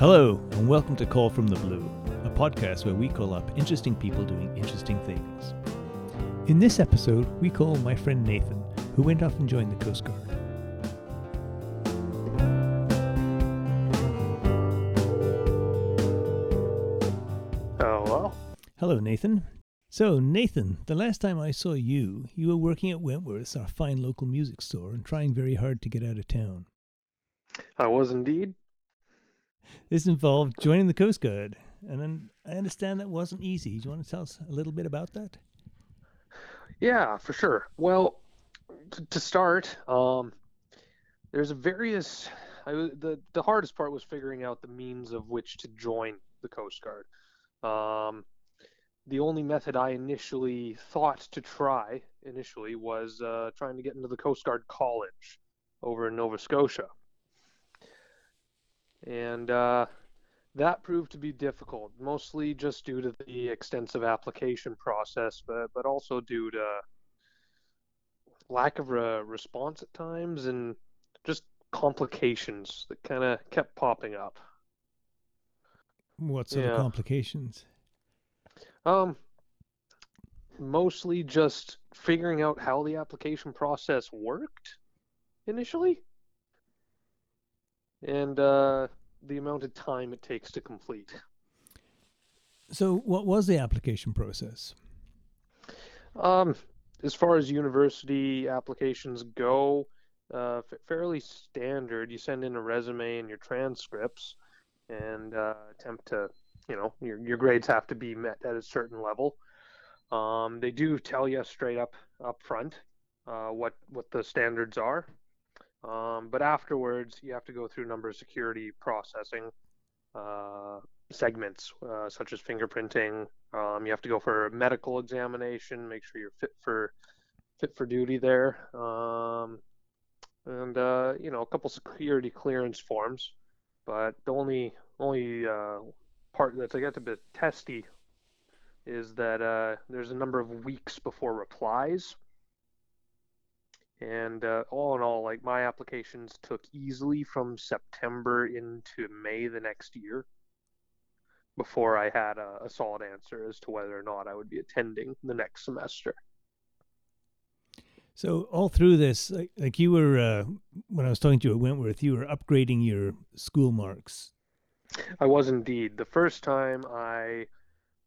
Hello, and welcome to Call from the Blue, a podcast where we call up interesting people doing interesting things. In this episode, we call my friend Nathan, who went off and joined the Coast Guard. Hello. Hello, Nathan. So, Nathan, the last time I saw you, you were working at Wentworth's, our fine local music store, and trying very hard to get out of town. I was indeed. This involved joining the Coast Guard, and then I understand that wasn't easy. Do you want to tell us a little bit about that? Yeah, for sure. Well, t- to start, um, there's a various. I, the the hardest part was figuring out the means of which to join the Coast Guard. Um, the only method I initially thought to try initially was uh, trying to get into the Coast Guard College over in Nova Scotia. And uh, that proved to be difficult, mostly just due to the extensive application process, but, but also due to lack of a response at times and just complications that kind of kept popping up. What sort Yeah. of complications? Um, mostly just figuring out how the application process worked initially, and uh, the amount of time it takes to complete. So, what was the application process? Um, as far as university applications go, uh, fairly standard. You send in a resume and your transcripts, and uh, attempt to, you know, your your grades have to be met at a certain level. Um, they do tell you straight up up front uh, what what the standards are, um, but afterwards you have to go through number of security processing uh, segments, uh, such as fingerprinting, um, you have to go for a medical examination, make sure you're fit for fit for duty there, um, and uh, you know a couple security clearance forms. But the only only uh, part that's I get a bit testy is that uh, there's a number of weeks before replies. And uh, all in all, like my applications took easily from September into May the next year before I had a, a solid answer as to whether or not I would be attending the next semester. So, all through this, like, like you were, uh, when I was talking to you at Wentworth, you were upgrading your school marks. I was indeed the first time I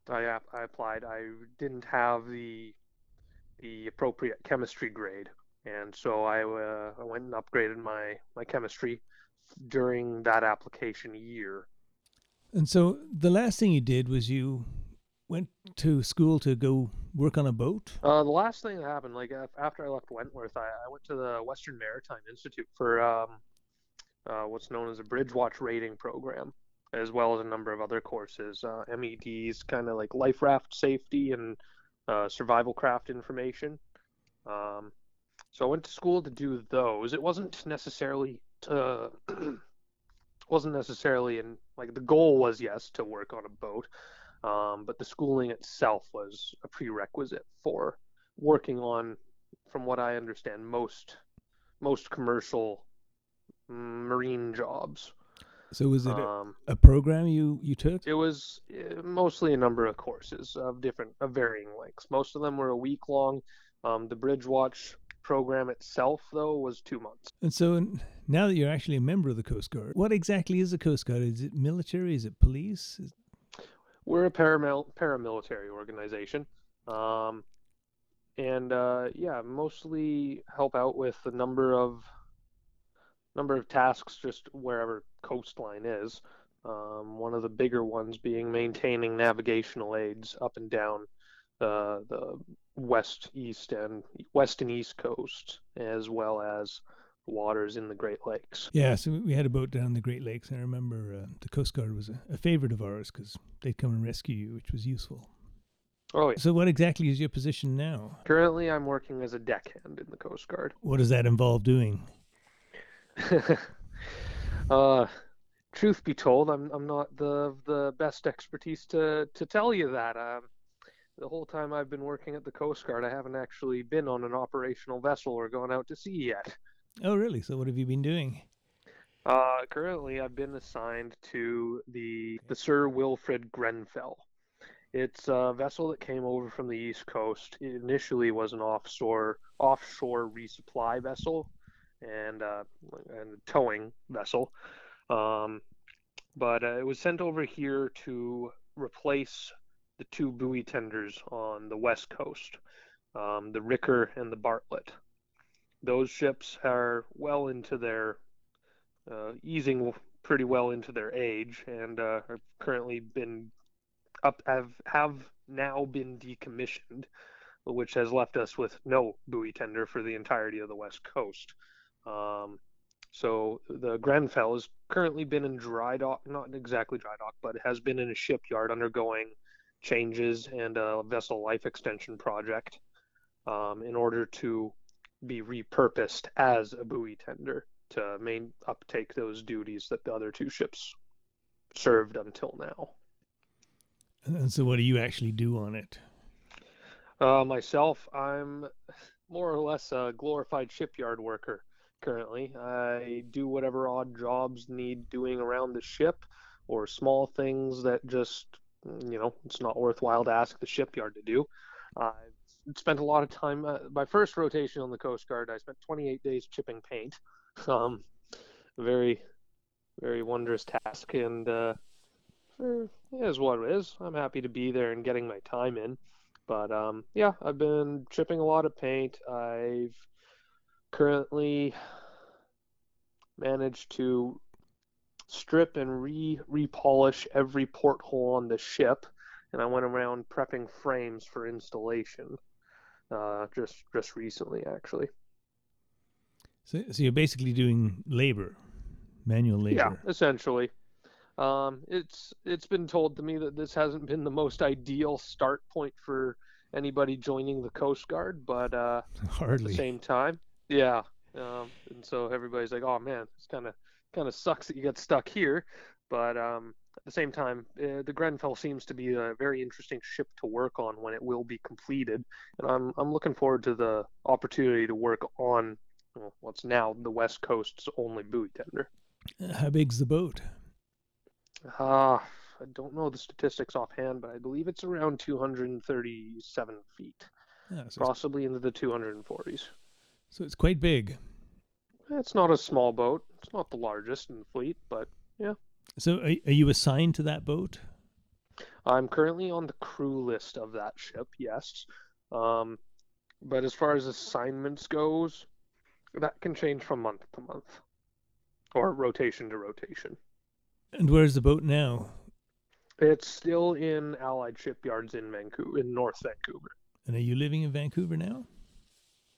I, I applied. I didn't have the the appropriate chemistry grade, and so I uh, I went and upgraded my my chemistry during that application year. And so, the last thing you did was you went to school to go work on a boat. Uh, the last thing that happened, like after I left Wentworth, I, I went to the Western Maritime Institute for um, uh, what's known as a bridge watch rating program, as well as a number of other courses, uh, MEDs, kind of like life raft safety and uh, survival craft information. Um, so I went to school to do those. It wasn't necessarily to wasn't necessarily in like the goal was yes to work on a boat um, but the schooling itself was a prerequisite for working on, from what I understand, most most commercial mm, marine jobs. So, was it a, Um, a program you, you took? it was uh, mostly a number of courses of different, of varying lengths. Most of them were a week long. Um, the Bridge Watch program itself, though, was two months. And so, now that you're actually a member of the Coast Guard, what exactly is the Coast Guard? Is it military? Is it police? Is- We're a paramil- paramilitary organization. Um, and uh, yeah, mostly help out with a number of number of tasks just wherever coastline is. Um, one of the bigger ones being maintaining navigational aids up and down the the west, east, and west and east coast, as well as waters in the Great Lakes. Yeah, so we- had a boat down the Great Lakes, and I remember uh, the Coast Guard was a, a favorite of ours because they'd come and rescue you, which was useful. Oh, yeah. So, what exactly is your position now? Currently, I'm working as a deckhand in the Coast Guard. What does that involve doing? uh, truth be told, I'm I'm not the the best expertise to to tell you that. Um, the whole time I've been working at the Coast Guard, I haven't actually been on an operational vessel or gone out to sea yet. Oh, really? So, what have you been doing? Uh, currently, I've been assigned to the the Sir Wilfred Grenfell. It's a vessel that came over from the East Coast. It initially was an offshore offshore resupply vessel and uh, and a towing vessel, um, but uh, it was sent over here to replace the two buoy tenders on the west coast, um, the Ricker and the Bartlett. Those ships are well into their uh, easing pretty well into their age and uh, have currently been up have have now been decommissioned, which has left us with no buoy tender for the entirety of the west coast. Um, so the Grenfell has currently been in dry dock, not exactly dry dock, but has been in a shipyard undergoing changes and a vessel life extension project um, in order to be repurposed as a buoy tender to main uptake those duties that the other two ships served until now. And so, what do you actually do on it? Uh, myself, I'm more or less a glorified shipyard worker currently. I do whatever odd jobs need doing around the ship or small things that just, you know, it's not worthwhile to ask the shipyard to do. I've spent a lot of time, uh, my first rotation on the Coast Guard, I spent 28 days chipping paint. Um, very, very wondrous task. And, uh, it is what it is. I'm happy to be there and getting my time in. But um, yeah, I've been chipping a lot of paint. I've currently managed to strip and re repolish every porthole on the ship, and I went around prepping frames for installation. Uh, just just recently, actually. So, so you're basically doing labor, manual labor. Yeah, essentially. Um, it's it's been told to me that this hasn't been the most ideal start point for anybody joining the Coast Guard, but uh, hardly at the same time, yeah. Um, and so everybody's like, "Oh man, it's kind of kind of sucks that you get stuck here," but um, at the same time, uh, the Grenfell seems to be a very interesting ship to work on when it will be completed, and I'm I'm looking forward to the opportunity to work on well, what's now the West Coast's only buoy tender. How big's the boat? Ah, uh, I don't know the statistics offhand, but I believe it's around 237 feet, yeah, so possibly into the 240s. So it's quite big. It's not a small boat. It's not the largest in the fleet, but yeah. So are, are you assigned to that boat? I'm currently on the crew list of that ship, yes. Um, but as far as assignments goes, that can change from month to month or rotation to rotation. And where's the boat now? It's still in Allied shipyards in Vancouver, in North Vancouver. And are you living in Vancouver now?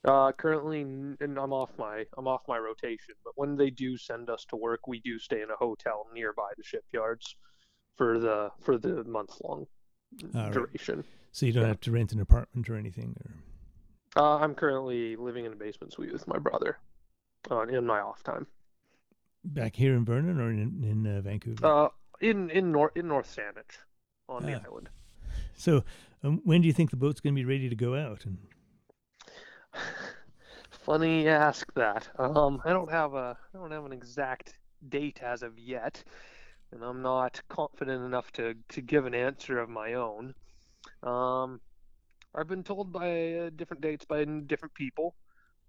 Uh, currently, and I'm off my I'm off my rotation. But when they do send us to work, we do stay in a hotel nearby the shipyards for the for the month long duration. So you don't yeah. have to rent an apartment or anything, or. Uh, I'm currently living in a basement suite with my brother, uh, in my off time. Back here in Vernon or in in uh, Vancouver? Uh, in in North in North Saanich, on ah. the island. So, um, when do you think the boat's going to be ready to go out? And funny you ask that. Um, I don't have a I don't have an exact date as of yet, and I'm not confident enough to to give an answer of my own. Um, I've been told by uh, different dates by different people.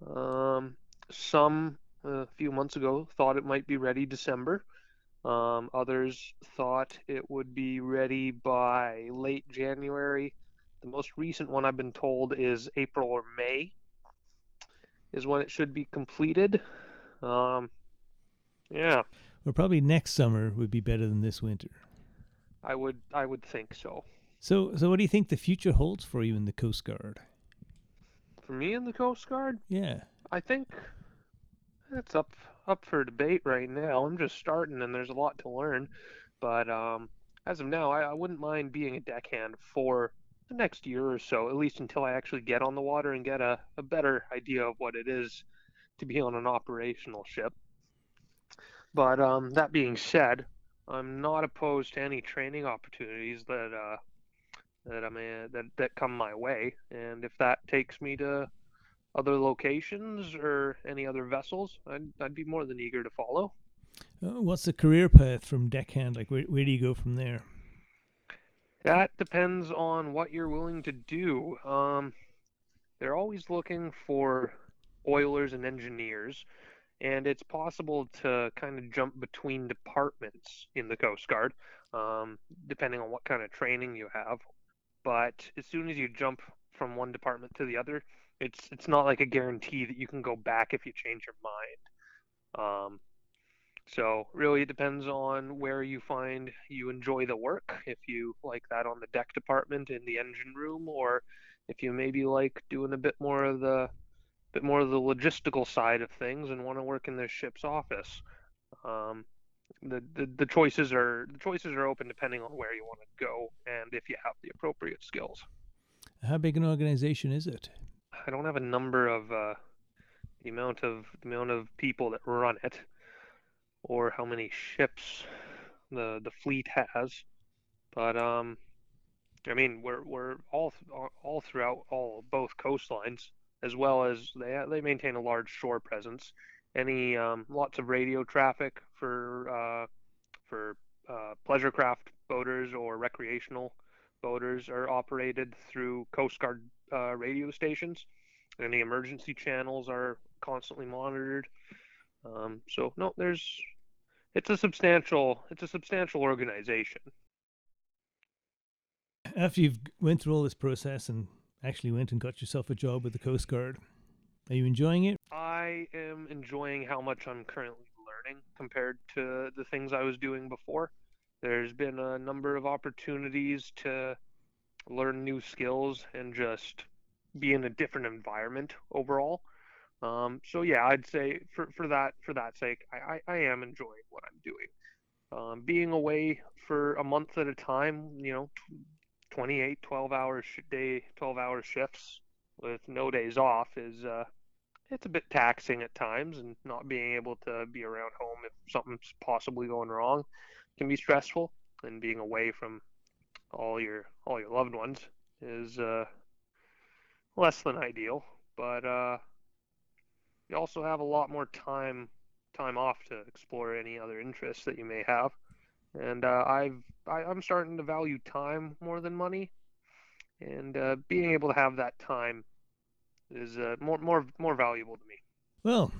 Um, some a few months ago thought it might be ready December. Um, others thought it would be ready by late January. The most recent one I've been told is April or May is when it should be completed. Um, yeah. Well, probably next summer would be better than this winter. I would I would think so. So so what do you think the future holds for you in the Coast Guard? For me in the Coast Guard? Yeah. I think it's up up for debate right now. I'm just starting, and there's a lot to learn. But um, as of now, I, I wouldn't mind being a deckhand for the next year or so, at least until I actually get on the water and get a, a better idea of what it is to be on an operational ship. But um, that being said, I'm not opposed to any training opportunities that uh, that I mean that that come my way, and if that takes me to other locations or any other vessels, I'd, I'd be more than eager to follow. Uh, what's the career path from deckhand? Like, where, where do you go from there? That depends on what you're willing to do. Um, they're always looking for oilers and engineers, and it's possible to kind of jump between departments in the Coast Guard, um, depending on what kind of training you have. But as soon as you jump from one department to the other, it's it's not like a guarantee that you can go back if you change your mind. Um, so really, it depends on where you find you enjoy the work. If you like that on the deck department in the engine room, or if you maybe like doing a bit more of the bit more of the logistical side of things and want to work in the ship's office. Um, the, the the choices are the choices are open depending on where you want to go and if you have the appropriate skills. How big an organization is it? I don't have a number of uh, the amount of the amount of people that run it or how many ships the the fleet has. But um, I mean, we're we're all all throughout all both coastlines, as well as they they maintain a large shore presence. Any um, lots of radio traffic for uh, for uh, pleasure craft boaters or recreational boaters are operated through Coast Guard uh, radio stations. Any emergency channels are constantly monitored. Um, so no, there's it's a substantial it's a substantial organization. After you've went through all this process and actually went and got yourself a job with the Coast Guard, are you enjoying it? I am enjoying how much I'm currently learning compared to the things I was doing before. There's been a number of opportunities to learn new skills and just be in a different environment overall. Um, so yeah, I'd say for, for that for that sake, I, I, I am enjoying what I'm doing. Um, being away for a month at a time, you know, 28, 12 hour sh- day, 12 hour shifts with no days off is uh, it's a bit taxing at times, and not being able to be around home if something's possibly going wrong can be stressful. And being away from all your all your loved ones is uh, less than ideal. But uh, you also have a lot more time time off to explore any other interests that you may have. And uh, I've I, i am starting to value time more than money, and uh, being able to have that time is uh, more more more valuable to me. Well,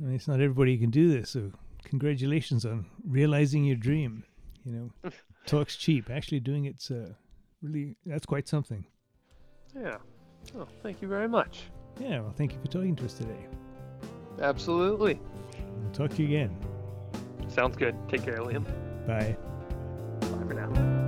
I mean, it's not everybody who can do this, so congratulations on realizing your dream. You know, talks cheap. Actually, doing it's uh, really that's quite something. Yeah. Oh, thank you very much. Yeah, well, thank you for talking to us today. Absolutely. We'll talk to you again. Sounds good. Take care, Liam. Bye. Bye for now.